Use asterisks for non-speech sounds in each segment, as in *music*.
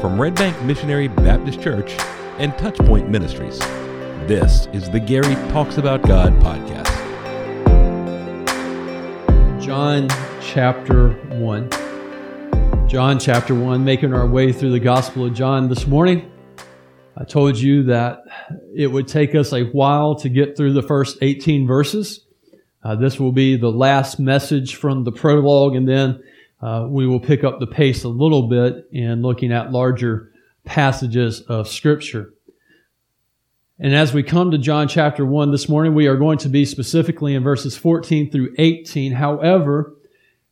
from Red Bank Missionary Baptist Church and Touchpoint Ministries. This is the Gary Talks About God podcast. John chapter 1. John chapter 1, making our way through the Gospel of John this morning. I told you that it would take us a while to get through the first 18 verses. Uh, this will be the last message from the prologue, and then uh, we will pick up the pace a little bit in looking at larger passages of Scripture. And as we come to John chapter 1 this morning, we are going to be specifically in verses 14 through 18. However,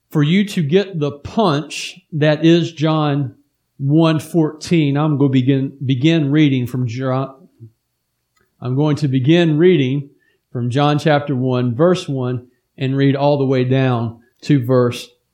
for you to get the punch that is John 1:14, I'm going to begin begin reading from John I'm going to begin reading from John chapter 1 verse 1 and read all the way down to verse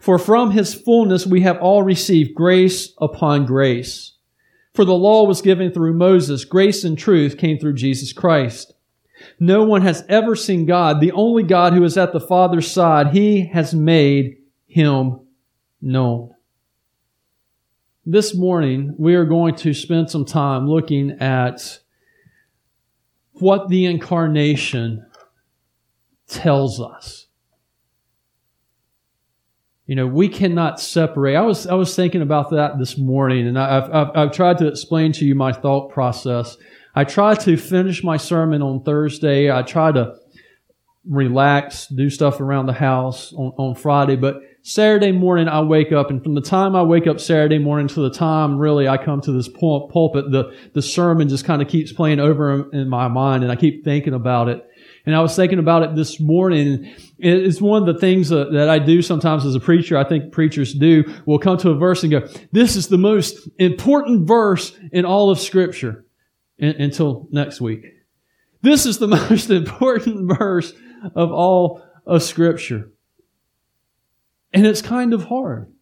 For from his fullness we have all received grace upon grace. For the law was given through Moses, grace and truth came through Jesus Christ. No one has ever seen God, the only God who is at the Father's side. He has made him known. This morning, we are going to spend some time looking at what the incarnation tells us. You know, we cannot separate. I was, I was thinking about that this morning, and I've, I've, I've tried to explain to you my thought process. I try to finish my sermon on Thursday. I try to relax, do stuff around the house on, on Friday, but Saturday morning I wake up, and from the time I wake up Saturday morning to the time really I come to this pulpit, the, the sermon just kind of keeps playing over in my mind, and I keep thinking about it. And I was thinking about it this morning. It's one of the things that, I do sometimes as a preacher. I think preachers do. We'll come to a verse and go, "This is the most important verse in all of Scripture." until next week. This is the *laughs* most important verse of all of Scripture. And it's kind of hard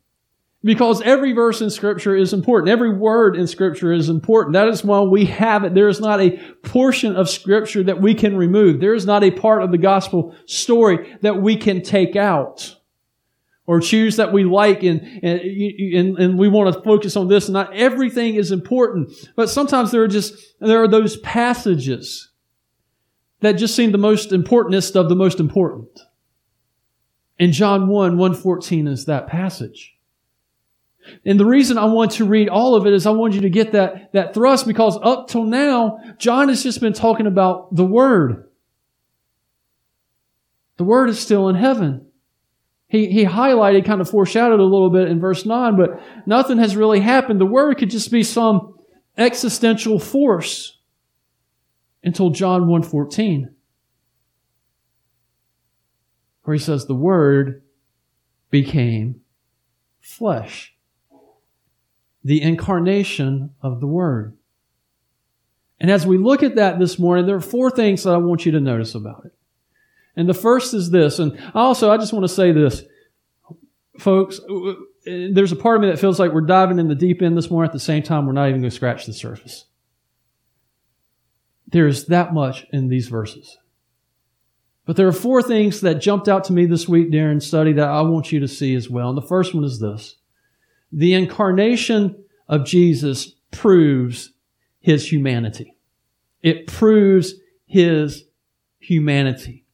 because every verse in Scripture is important. Every word in Scripture is important. That is why we have it. There is not a portion of Scripture that we can remove. There is not a part of the gospel story that we can take out or choose that we like and, and, and, we want to focus on this. Not everything is important, but sometimes there are just, there are those passages that just seem the most importantest of the most important. And John 1, 114 is that passage. And the reason I want to read all of it is I want you to get that, that thrust because up till now, John has just been talking about the Word. The Word is still in heaven. He, he highlighted, kind of foreshadowed a little bit in verse 9, but nothing has really happened. The word could just be some existential force until John 1.14, where he says, the word became flesh. The incarnation of the word. And as we look at that this morning, there are four things that I want you to notice about it. And the first is this, and also I just want to say this, folks, there's a part of me that feels like we're diving in the deep end this morning at the same time we're not even going to scratch the surface. There's that much in these verses. But there are four things that jumped out to me this week during study that I want you to see as well. And the first one is this. The incarnation of Jesus proves his humanity. It proves his humanity.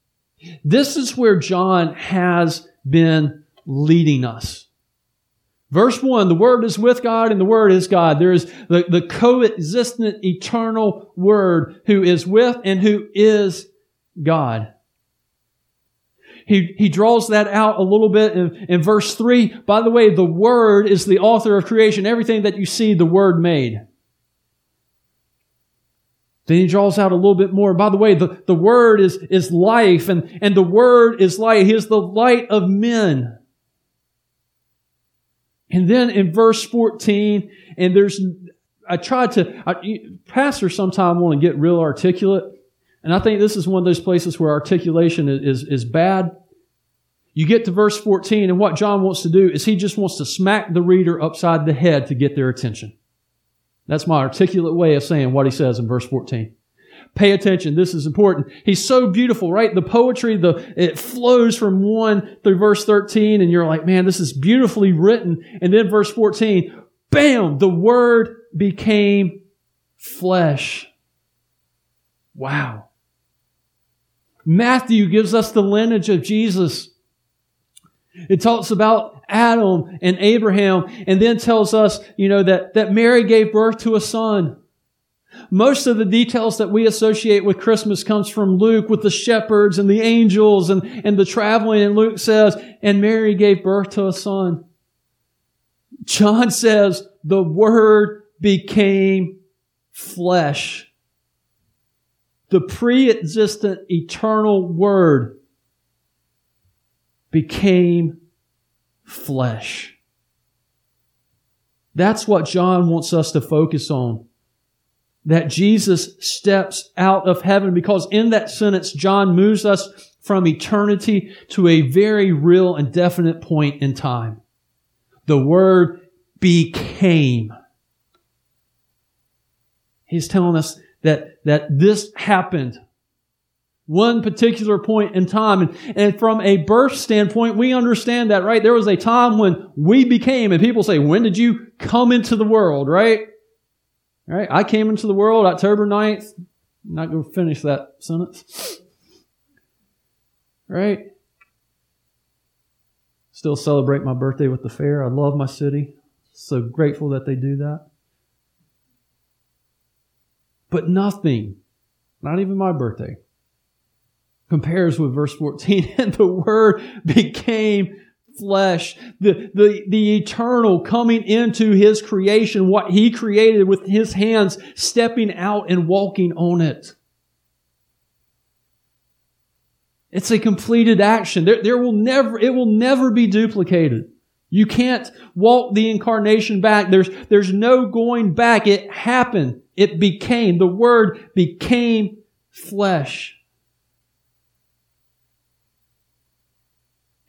This is where John has been leading us. Verse 1, the Word is with God and the Word is God. There is the, the coexistent eternal Word who is with and who is God. He, he draws that out a little bit in, in verse 3. By the way, the Word is the author of creation. Everything that you see, the Word made. Then he draws out a little bit more. By the way, the, the Word is, is life, and, and the Word is light. He is the light of men. And then in verse 14, and there's, I tried to, I, pastors sometimes want to get real articulate. And I think this is one of those places where articulation is, is, is bad. You get to verse 14, and what John wants to do is he just wants to smack the reader upside the head to get their attention. That's my articulate way of saying what he says in verse 14. Pay attention. This is important. He's so beautiful, right? The poetry, the, it flows from 1 through verse 13, and you're like, man, this is beautifully written. And then verse 14, bam, the word became flesh. Wow. Matthew gives us the lineage of Jesus. It talks about Adam and Abraham and then tells us, you know, that, that Mary gave birth to a son. Most of the details that we associate with Christmas comes from Luke with the shepherds and the angels and, and the traveling. And Luke says, and Mary gave birth to a son. John says, the word became flesh. The pre-existent eternal word became flesh. That's what John wants us to focus on. That Jesus steps out of heaven because in that sentence, John moves us from eternity to a very real and definite point in time. The word became. He's telling us that, that this happened one particular point in time. And, and from a birth standpoint, we understand that, right? There was a time when we became, and people say, when did you come into the world, right? Right? I came into the world October 9th. I'm not going to finish that sentence. Right? Still celebrate my birthday with the fair. I love my city. So grateful that they do that. But nothing, not even my birthday, compares with verse 14. *laughs* And the Word became flesh. The, the, the eternal coming into His creation, what He created with His hands, stepping out and walking on it. It's a completed action. There, there will never, it will never be duplicated. You can't walk the incarnation back. There's, there's no going back. It happened. It became. The Word became flesh.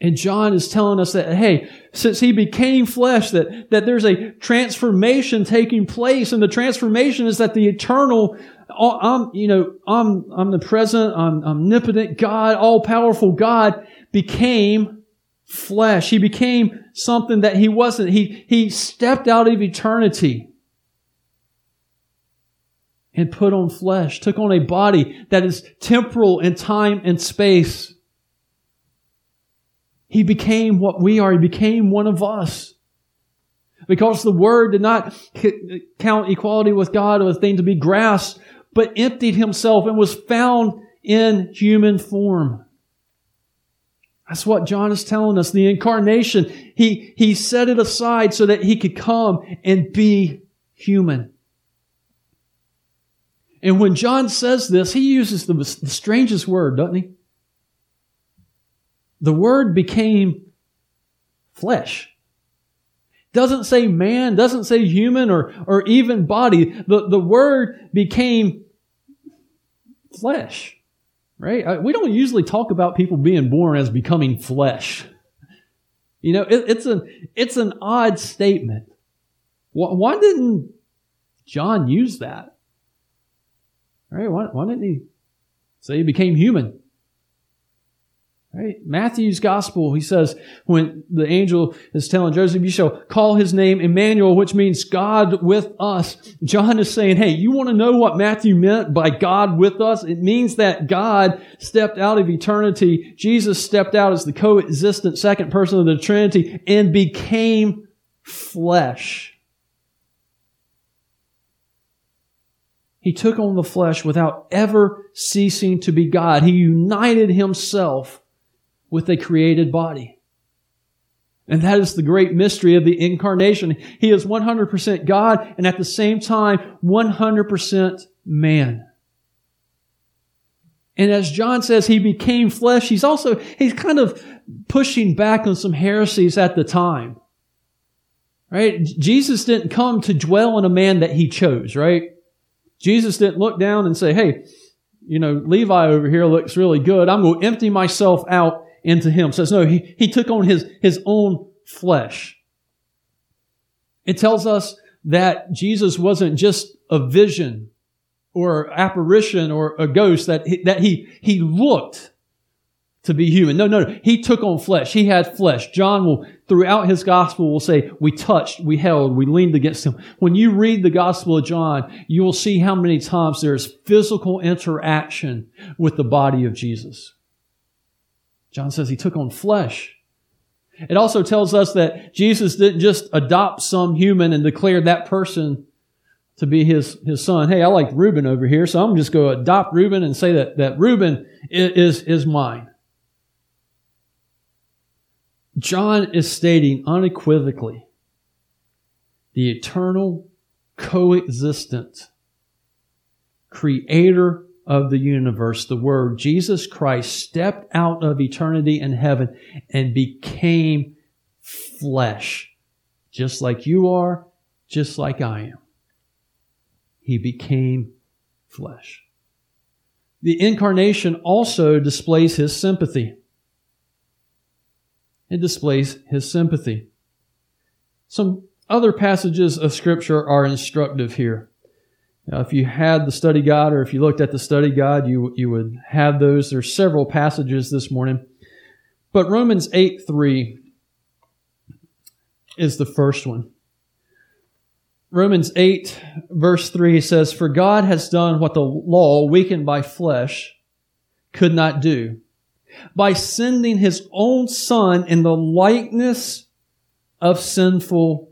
And John is telling us that, hey, since he became flesh, that, that there's a transformation taking place. And the transformation is that the eternal, uh, I'm, you know, I'm, I'm the present, I'm omnipotent God, all powerful God became flesh. He became something that he wasn't. He, he stepped out of eternity and put on flesh, took on a body that is temporal in time and space. He became what we are. He became one of us. Because the Word did not count equality with God as a thing to be grasped, but emptied himself and was found in human form. That's what John is telling us. The incarnation, he, he set it aside so that he could come and be human. And when John says this, he uses the, the strangest word, doesn't he? The Word became flesh. Doesn't say man, doesn't say human or, or even body. The, the Word became flesh. Right? Uh, we don't usually talk about people being born as becoming flesh. You know, it, it's an it's an odd statement. Why, why didn't John use that? Right? Why, why didn't he say he became human? Right? Matthew's gospel, he says, when the angel is telling Joseph, you shall call his name Emmanuel, which means God with us. John is saying, hey, you want to know what Matthew meant by God with us? It means that God stepped out of eternity. Jesus stepped out as the coexistent second person of the Trinity and became flesh. He took on the flesh without ever ceasing to be God. He united himself with a created body. And that is the great mystery of the incarnation. He is 100% God and at the same time 100% man. And as John says, he became flesh. He's also, he's kind of pushing back on some heresies at the time. Right? Jesus didn't come to dwell in a man that he chose, right? Jesus didn't look down and say, hey, you know, Levi over here looks really good. I'm going to empty myself out into him. Says, no, he, he took on his, his own flesh. It tells us that Jesus wasn't just a vision or apparition or a ghost, that he, that he, he looked to be human. No, no, no. He took on flesh. He had flesh. John will, throughout his gospel, will say, we touched, we held, we leaned against him. When you read the gospel of John, you will see how many times there's physical interaction with the body of Jesus. John says he took on flesh. It also tells us that Jesus didn't just adopt some human and declare that person to be his, his son. Hey, I like Reuben over here, so I'm just going to adopt Reuben and say that, that Reuben is, is mine. John is stating unequivocally the eternal, coexistent, creator of the universe, the Word, Jesus Christ, stepped out of eternity and heaven and became flesh, just like you are, just like I am. He became flesh. The incarnation also displays his sympathy. It displays his sympathy. Some other passages of Scripture are instructive here. Now, if you had the study guide or if you looked at the study guide, you, you would have those. There's several passages this morning. But Romans 8 3 is the first one. Romans 8, verse 3 says, For God has done what the law, weakened by flesh, could not do, by sending his own Son in the likeness of sinful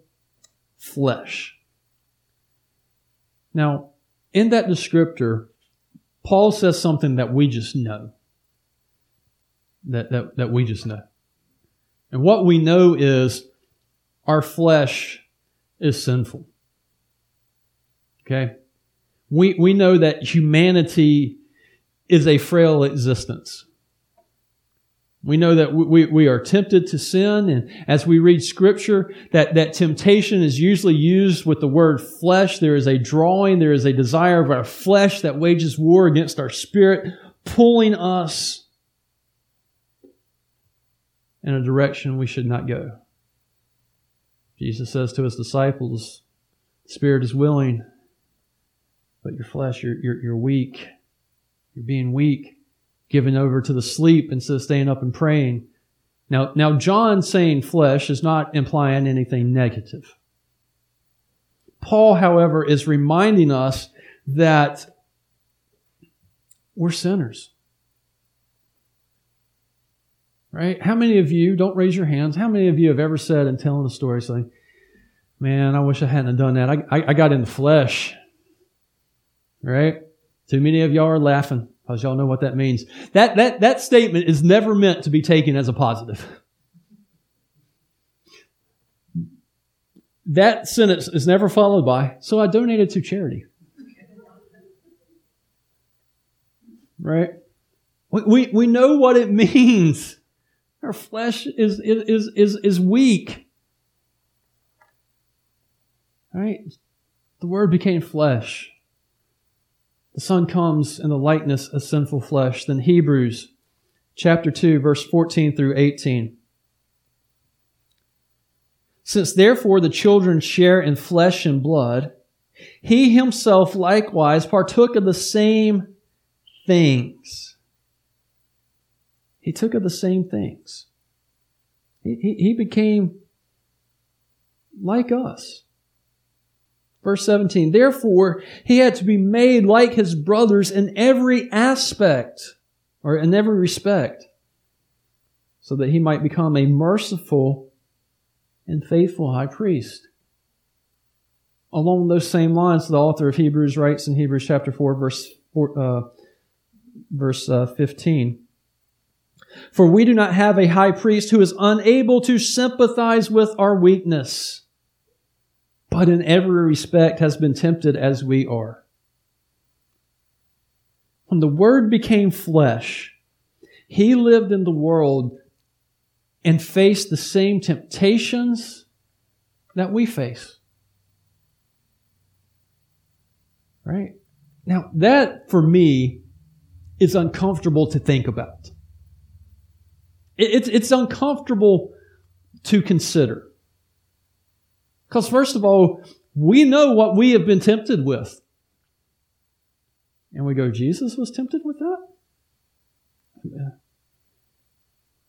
flesh. Now, in that descriptor, Paul says something that we just know. That, that, that we just know. And what we know is our flesh is sinful. Okay? We, we know that humanity is a frail existence. We know that we, we are tempted to sin, and as we read scripture, that, that temptation is usually used with the word flesh. There is a drawing, there is a desire of our flesh that wages war against our spirit, pulling us in a direction we should not go. Jesus says to his disciples, Spirit is willing, but your flesh, you're, you're, you're weak. You're being weak given over to the sleep instead of staying up and praying. Now, now John saying flesh is not implying anything negative. Paul, however, is reminding us that we're sinners. Right? How many of you, don't raise your hands, how many of you have ever said in telling a story saying, man, I wish I hadn't done that. I, I, I got in the flesh. Right? Too many of y'all are laughing because y'all know what that means. That, that, that statement is never meant to be taken as a positive. That sentence is never followed by, so I donated to charity. Right? We, we, we know what it *laughs* means. Our flesh is, is, is, is weak. Right? The Word became flesh the Son comes in the likeness of sinful flesh. Then Hebrews chapter 2, verse 14 through 18. Since therefore the children share in flesh and blood, he himself likewise partook of the same things. He took of the same things. He, he, he became like us. Verse 17, therefore he had to be made like his brothers in every aspect, or in every respect, so that he might become a merciful and faithful high priest. Along those same lines, the author of Hebrews writes in Hebrews chapter 4, verse, 4, uh, verse uh, 15. For we do not have a high priest who is unable to sympathize with our weakness but in every respect has been tempted as we are. When the Word became flesh, He lived in the world and faced the same temptations that we face. Right? Now, that for me is uncomfortable to think about. It's, it's uncomfortable to consider. Because, first of all, we know what we have been tempted with. And we go, Jesus was tempted with that?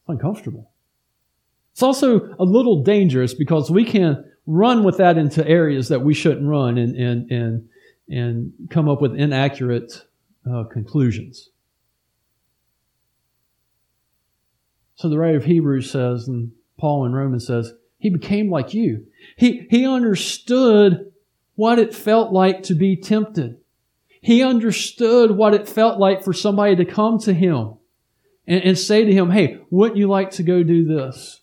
Uncomfortable. It's also a little dangerous because we can run with that into areas that we shouldn't run and, and, and, and come up with inaccurate uh, conclusions. So the writer of Hebrews says, and Paul in Romans says, he became like you. He, he understood what it felt like to be tempted. He understood what it felt like for somebody to come to him and, and say to him, Hey, wouldn't you like to go do this?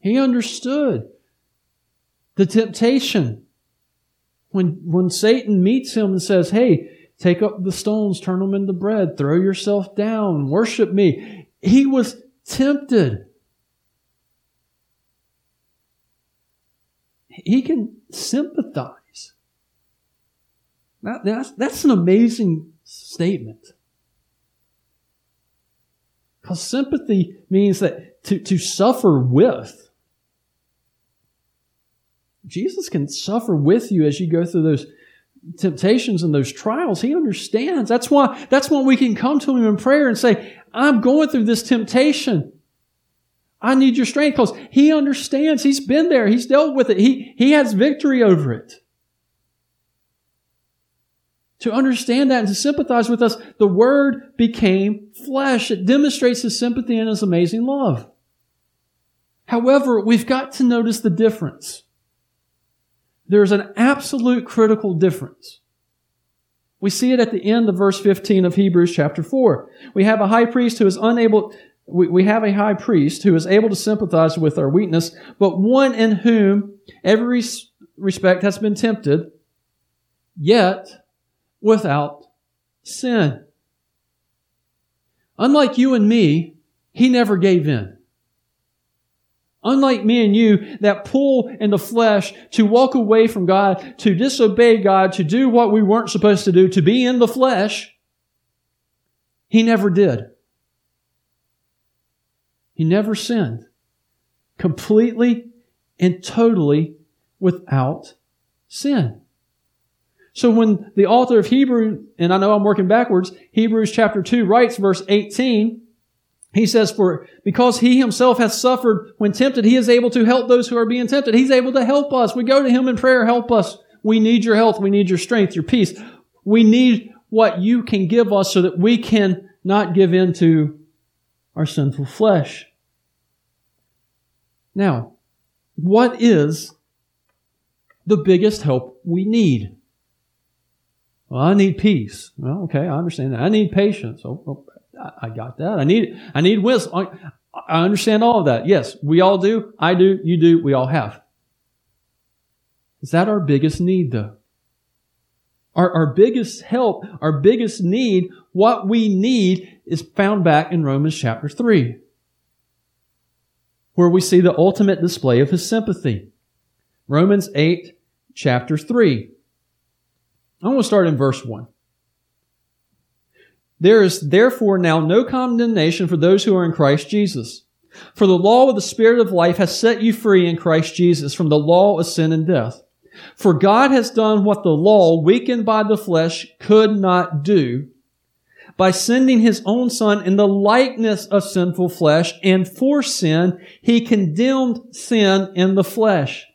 He understood the temptation. When, when Satan meets him and says, Hey, take up the stones, turn them into bread, throw yourself down, worship me. He was tempted. He can sympathize. That, that's, that's an amazing statement. Because sympathy means that to, to suffer with. Jesus can suffer with you as you go through those temptations and those trials. He understands. That's why, that's why we can come to Him in prayer and say, I'm going through this temptation. I need your strength because he understands. He's been there. He's dealt with it. He, he has victory over it. To understand that and to sympathize with us, the Word became flesh. It demonstrates His sympathy and His amazing love. However, we've got to notice the difference. There's an absolute critical difference. We see it at the end of verse 15 of Hebrews chapter 4. We have a high priest who is unable, we, we have a high priest who is able to sympathize with our weakness, but one in whom every respect has been tempted, yet without sin. Unlike you and me, he never gave in. Unlike me and you, that pull in the flesh to walk away from God, to disobey God, to do what we weren't supposed to do, to be in the flesh, he never did. He never sinned. Completely and totally without sin. So when the author of Hebrew, and I know I'm working backwards, Hebrews chapter 2 writes verse 18, he says, for because he himself has suffered when tempted, he is able to help those who are being tempted. He's able to help us. We go to him in prayer, help us. We need your health. We need your strength, your peace. We need what you can give us so that we can not give in to our sinful flesh. Now, what is the biggest help we need? Well, I need peace. Well, okay, I understand that. I need patience. Oh, oh I got that. I need, I need wisdom. I, I understand all of that. Yes, we all do. I do. You do. We all have. Is that our biggest need, though? Our, our biggest help, our biggest need, what we need is found back in Romans chapter 3, where we see the ultimate display of his sympathy. Romans 8, chapter 3. I'm going to start in verse 1. There is therefore now no condemnation for those who are in Christ Jesus. For the law of the Spirit of life has set you free in Christ Jesus from the law of sin and death. For God has done what the law, weakened by the flesh, could not do by sending his own son in the likeness of sinful flesh and for sin, he condemned sin in the flesh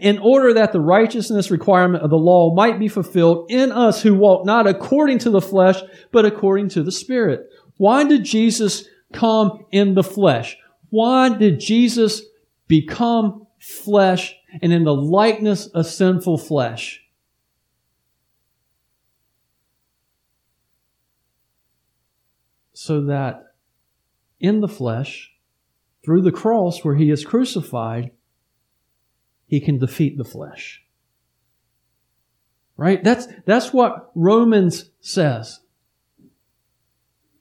in order that the righteousness requirement of the law might be fulfilled in us who walk not according to the flesh, but according to the Spirit. Why did Jesus come in the flesh? Why did Jesus become flesh and in the likeness of sinful flesh? So that in the flesh, through the cross where he is crucified, he can defeat the flesh. Right? That's, that's what Romans says.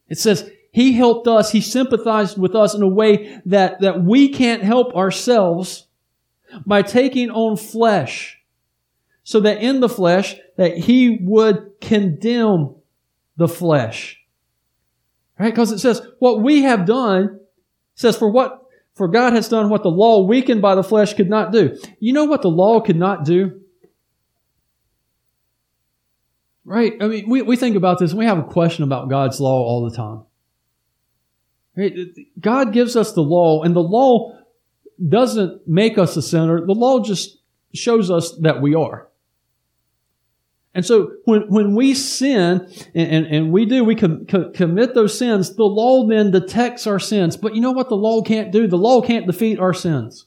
It says, He helped us, He sympathized with us in a way that, that we can't help ourselves by taking on flesh. So that in the flesh, that He would condemn the flesh. Right? Because it says, what we have done, says, for what for God has done what the law weakened by the flesh could not do. You know what the law could not do? Right? I mean, we, we think about this and we have a question about God's law all the time. Right? God gives us the law, and the law doesn't make us a sinner. The law just shows us that we are. And so when, when we sin, and, and, and we do, we com, co- commit those sins, the law then detects our sins. But you know what the law can't do? The law can't defeat our sins.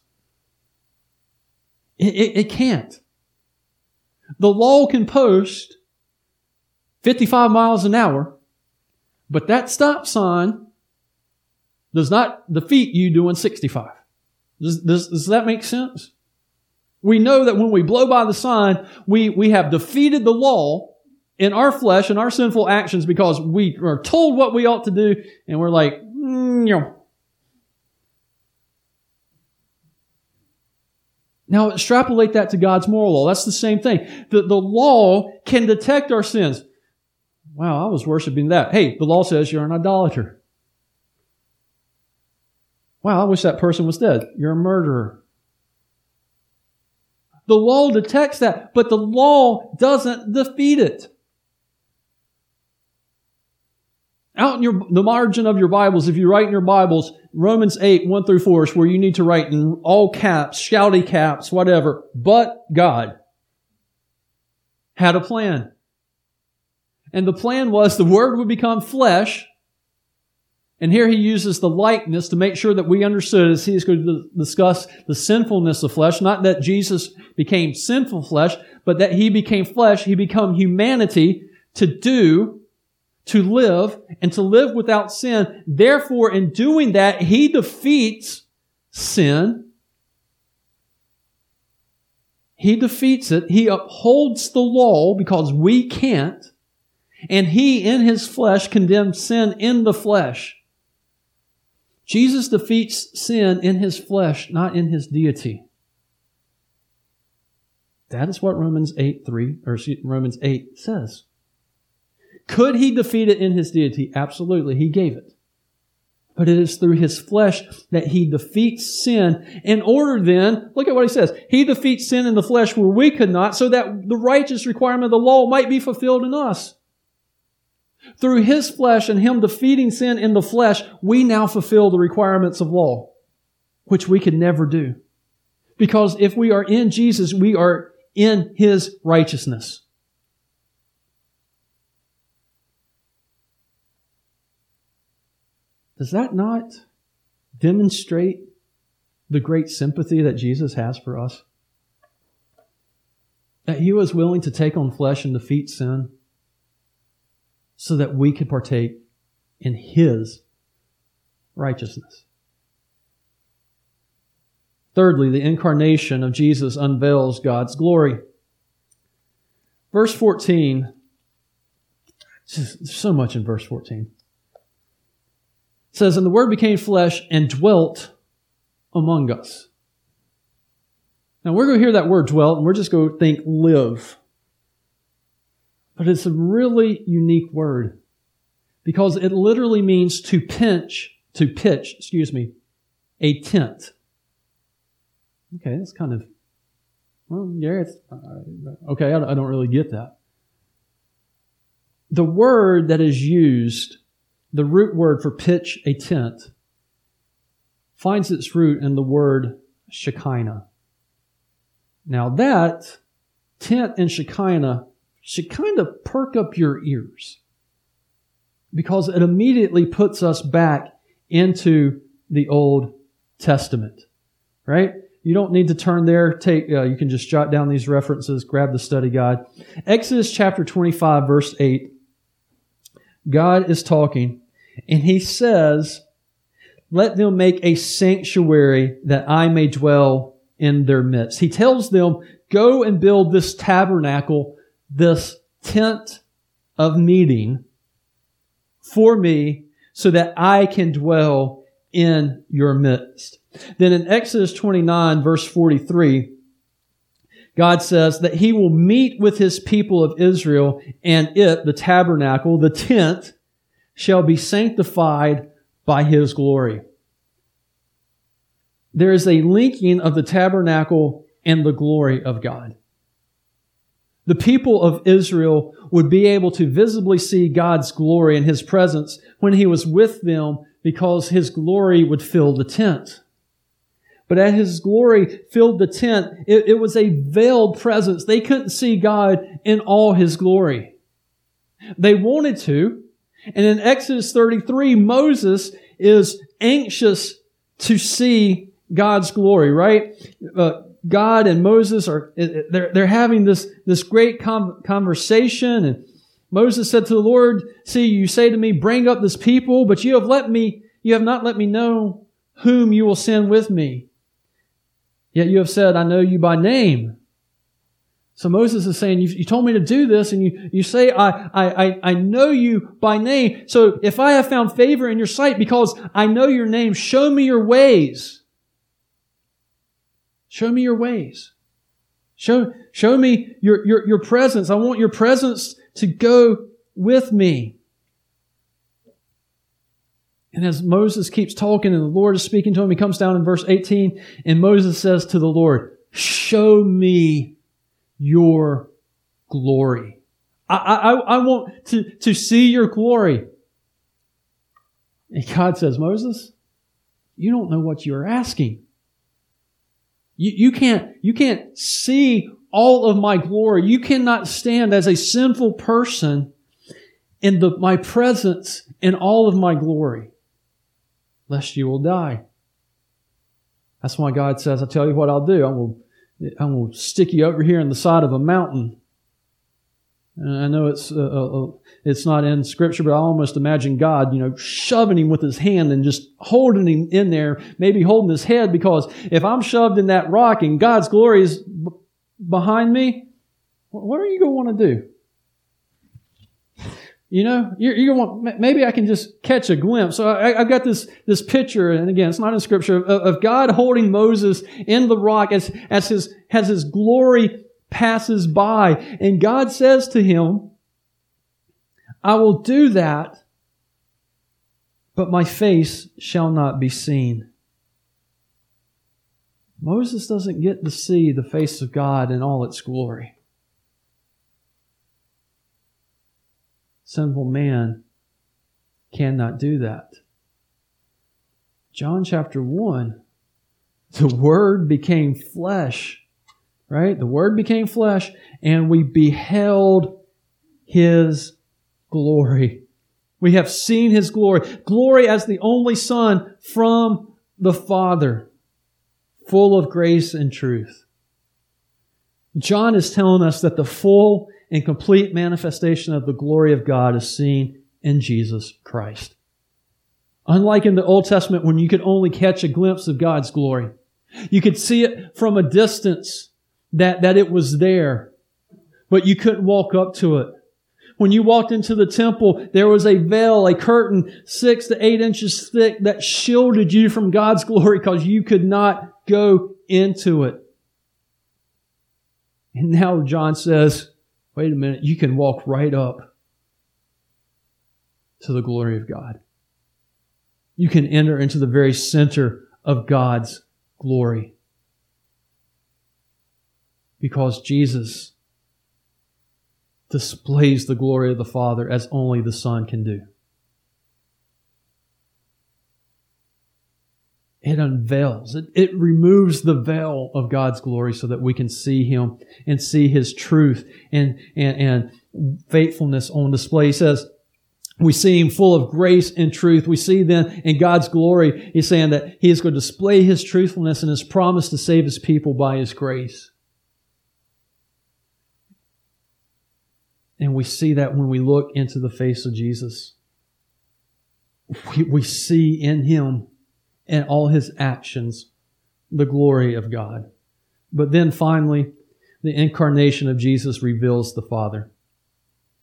It, it, it can't. The law can post 55 miles an hour, but that stop sign does not defeat you doing 65. Does, does, does that make sense? We know that when we blow by the sign, we, we have defeated the law in our flesh and our sinful actions because we are told what we ought to do and we're like, mm, know. Now extrapolate that to God's moral law. That's the same thing. The, the law can detect our sins. Wow, I was worshiping that. Hey, the law says you're an idolater. Wow, I wish that person was dead. You're a murderer. The law detects that, but the law doesn't defeat it. Out in your, the margin of your Bibles, if you write in your Bibles, Romans 8, 1 through 4 is where you need to write in all caps, shouty caps, whatever. But God had a plan. And the plan was the Word would become flesh and here he uses the likeness to make sure that we understood as he is going to discuss the sinfulness of flesh, not that Jesus became sinful flesh, but that he became flesh, he became humanity to do, to live, and to live without sin. Therefore, in doing that, he defeats sin. He defeats it. He upholds the law because we can't. And he, in his flesh, condemns sin in the flesh. Jesus defeats sin in his flesh, not in his deity. That is what Romans 8 3 or Romans 8 says. Could he defeat it in his deity? Absolutely. He gave it. But it is through his flesh that he defeats sin in order then, look at what he says. He defeats sin in the flesh where we could not, so that the righteous requirement of the law might be fulfilled in us. Through his flesh and him defeating sin in the flesh, we now fulfill the requirements of law, which we could never do. Because if we are in Jesus, we are in his righteousness. Does that not demonstrate the great sympathy that Jesus has for us? That he was willing to take on flesh and defeat sin so that we could partake in His righteousness. Thirdly, the incarnation of Jesus unveils God's glory. Verse 14, so much in verse 14. It says, And the Word became flesh and dwelt among us. Now we're going to hear that word dwelt and we're just going to think live. But it's a really unique word because it literally means to pinch, to pitch, excuse me, a tent. Okay, that's kind of Well, yeah, it's, uh, okay, I, I don't really get that. The word that is used, the root word for pitch a tent, finds its root in the word Shekinah. Now that tent and Shekinah should kind of perk up your ears because it immediately puts us back into the Old Testament, right? You don't need to turn there. Take, uh, you can just jot down these references, grab the study guide. Exodus chapter 25, verse 8. God is talking, and he says, Let them make a sanctuary that I may dwell in their midst. He tells them, Go and build this tabernacle, this tent of meeting for me, so that I can dwell in your midst. Then in Exodus 29 verse 43, God says that he will meet with his people of Israel and it, the tabernacle, the tent, shall be sanctified by his glory. There is a linking of the tabernacle and the glory of God. The people of Israel would be able to visibly see God's glory and his presence when he was with them because his glory would fill the tent. But as his glory filled the tent, it, it, was a veiled presence. They couldn't see God in all his glory. They wanted to. And in Exodus 33, Moses is anxious to see God's glory, right? Uh, God and Moses are, they're, they're having this, this great conversation and Moses said to the Lord, See, you say to me, Bring up this people, but you have let me, you have not let me know whom you will send with me. Yet you have said, I know you by name. So Moses is saying, you, you told me to do this, and you, you say, I, I, I know you by name. So if I have found favor in your sight because I know your name, show me your ways. Show me your ways. Show, show me your, your, your presence. I want your presence to go with me. And as Moses keeps talking and the Lord is speaking to him, he comes down in verse 18 and Moses says to the Lord, show me your glory. I, I, I want to, to see your glory. And God says, Moses, you don't know what you're asking. You, you can't, you can't see all of my glory. You cannot stand as a sinful person in the, my presence in all of my glory, lest you will die. That's why God says, I tell you what I'll do. I will, I will stick you over here in the side of a mountain. And I know it's, uh, uh, uh, it's not in scripture, but I almost imagine God, you know, shoving him with his hand and just holding him in there, maybe holding his head because if I'm shoved in that rock and God's glory is behind me, what are you going to want to do? You know, you're, you're going to want, maybe I can just catch a glimpse. So I, have got this, this picture, and again, it's not in scripture, of, of God holding Moses in the rock as, as his, as his glory passes by. And God says to him, I will do that, but my face shall not be seen. Moses doesn't get to see the face of God in all its glory. Sinful man cannot do that. John chapter 1, the Word became flesh, right? The Word became flesh, and we beheld His glory. We have seen His glory. Glory as the only Son from the Father full of grace and truth. John is telling us that the full and complete manifestation of the glory of God is seen in Jesus Christ. Unlike in the Old Testament when you could only catch a glimpse of God's glory, you could see it from a distance that, that it was there, but you couldn't walk up to it. When you walked into the temple, there was a veil, a curtain six to eight inches thick that shielded you from God's glory because you could not go into it. And now John says, wait a minute, you can walk right up to the glory of God. You can enter into the very center of God's glory. Because Jesus displays the glory of the Father as only the Son can do. It unveils, it, it removes the veil of God's glory so that we can see Him and see His truth and, and, and faithfulness on display. He says, we see him full of grace and truth. We see then in God's glory, he's saying that he is going to display his truthfulness and his promise to save his people by his grace. And we see that when we look into the face of Jesus. We, we see in him and all his actions the glory of God. But then finally, the incarnation of Jesus reveals the Father.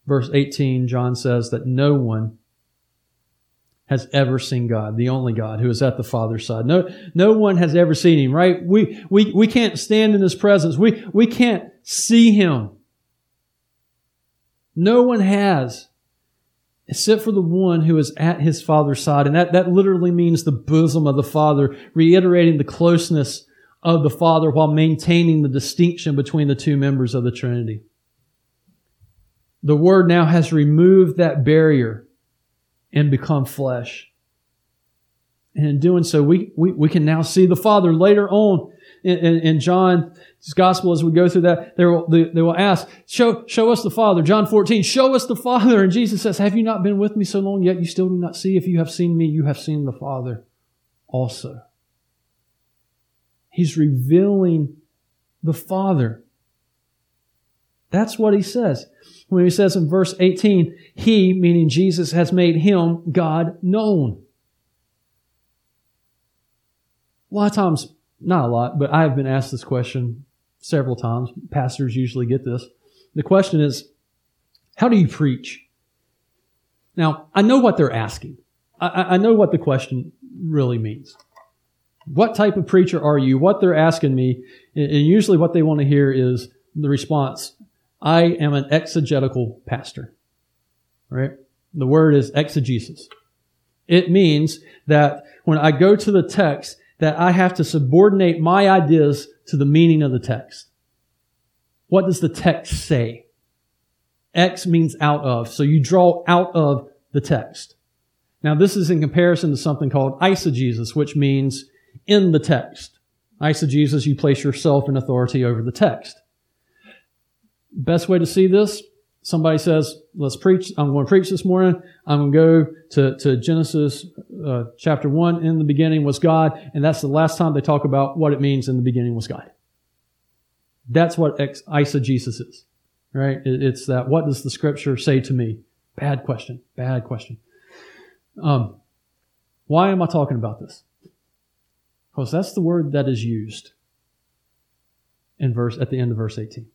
Verse 18, John says that no one has ever seen God, the only God who is at the Father's side. No, no one has ever seen him, right? We, we, we can't stand in his presence. We, we can't see him. No one has, except for the one who is at his Father's side. And that, that literally means the bosom of the Father, reiterating the closeness of the Father while maintaining the distinction between the two members of the Trinity. The Word now has removed that barrier and become flesh. And in doing so, we, we, we can now see the Father later on in, in, John's gospel as we go through that. They will, they, they will ask, show, show us the Father. John 14, show us the Father. And Jesus says, have you not been with me so long yet you still do not see? If you have seen me, you have seen the Father also. He's revealing the Father. That's what he says when he says in verse 18, He, meaning Jesus, has made him, God, known. A lot of times, not a lot, but I have been asked this question several times. Pastors usually get this. The question is, how do you preach? Now, I know what they're asking. I, I know what the question really means. What type of preacher are you? What they're asking me, and usually what they want to hear is the response, I am an exegetical pastor. Right? The word is exegesis. It means that when I go to the text, that I have to subordinate my ideas to the meaning of the text. What does the text say? X means out of. So you draw out of the text. Now this is in comparison to something called eisegesis, which means in the text. Eisegesis, you place yourself in authority over the text. Best way to see this, somebody says, let's preach. I'm going to preach this morning. I'm going to go to, to Genesis uh, chapter 1. In the beginning was God. And that's the last time they talk about what it means in the beginning was God. That's what ex- eisegesis is, right? It, it's that, what does the scripture say to me? Bad question. Bad question. Um, why am I talking about this? Because that's the word that is used in verse, at the end of verse 18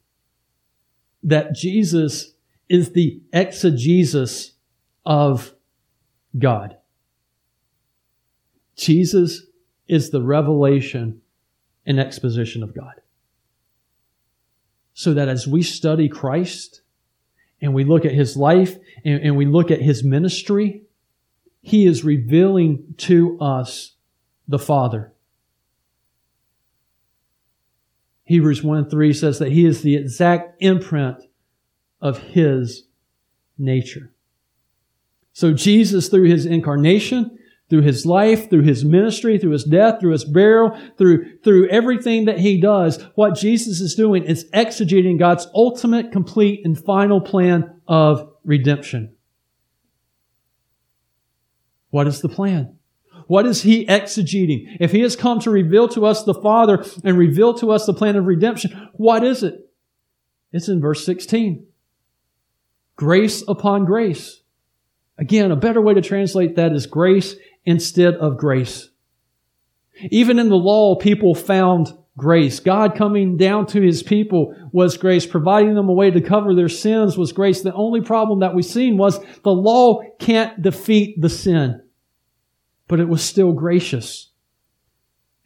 that Jesus is the exegesis of God. Jesus is the revelation and exposition of God. So that as we study Christ and we look at his life and, and we look at his ministry, he is revealing to us the Father. Hebrews 1 3 says that he is the exact imprint of his nature. So Jesus, through his incarnation, through his life, through his ministry, through his death, through his burial, through, through everything that he does, what Jesus is doing is exegeting God's ultimate, complete, and final plan of redemption. What is the plan? What is he exegeting? If he has come to reveal to us the Father and reveal to us the plan of redemption, what is it? It's in verse 16. Grace upon grace. Again, a better way to translate that is grace instead of grace. Even in the law, people found grace. God coming down to his people was grace. Providing them a way to cover their sins was grace. The only problem that we've seen was the law can't defeat the sin but it was still gracious.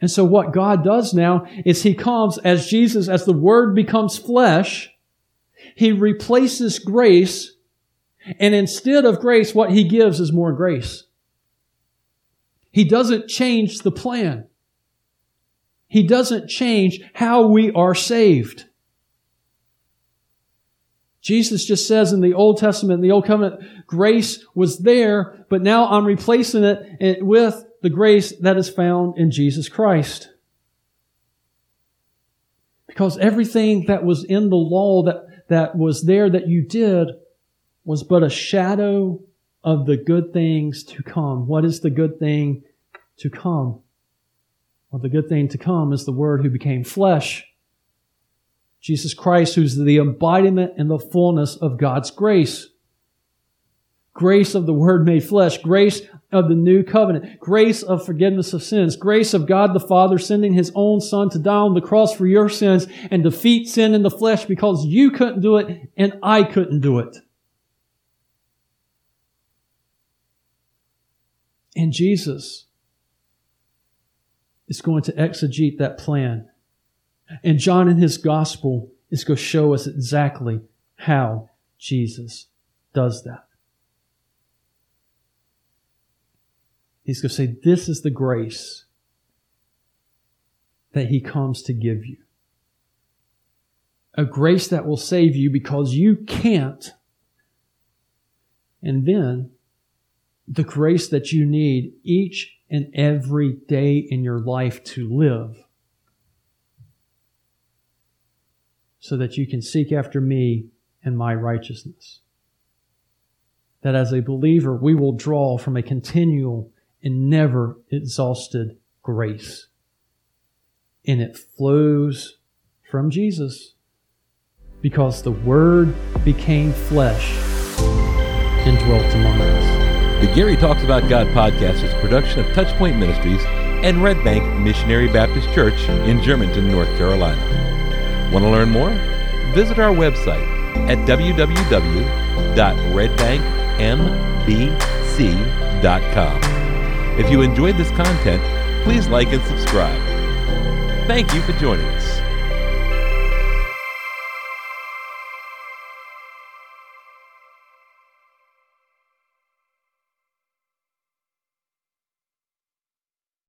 And so what God does now is He comes as Jesus, as the Word becomes flesh, He replaces grace, and instead of grace, what He gives is more grace. He doesn't change the plan. He doesn't change how we are saved. Jesus just says in the Old Testament, in the Old Covenant, grace was there, but now I'm replacing it with the grace that is found in Jesus Christ. Because everything that was in the law that, that was there that you did was but a shadow of the good things to come. What is the good thing to come? Well, the good thing to come is the Word who became flesh. Jesus Christ, who's the embodiment and the fullness of God's grace. Grace of the Word made flesh, grace of the new covenant, grace of forgiveness of sins, grace of God the Father sending His own Son to die on the cross for your sins and defeat sin in the flesh because you couldn't do it and I couldn't do it. And Jesus is going to exegete that plan. And John in his gospel is going to show us exactly how Jesus does that. He's going to say, This is the grace that He comes to give you. A grace that will save you because you can't. And then the grace that you need each and every day in your life to live so that you can seek after me and my righteousness. That as a believer, we will draw from a continual and never exhausted grace. And it flows from Jesus because the Word became flesh and dwelt among us. The Gary Talks About God podcast is a production of Touchpoint Ministries and Red Bank Missionary Baptist Church in Germantown, North Carolina. Want to learn more? Visit our website at www.redbankmbc.com. If you enjoyed this content, please like and subscribe. Thank you for joining us.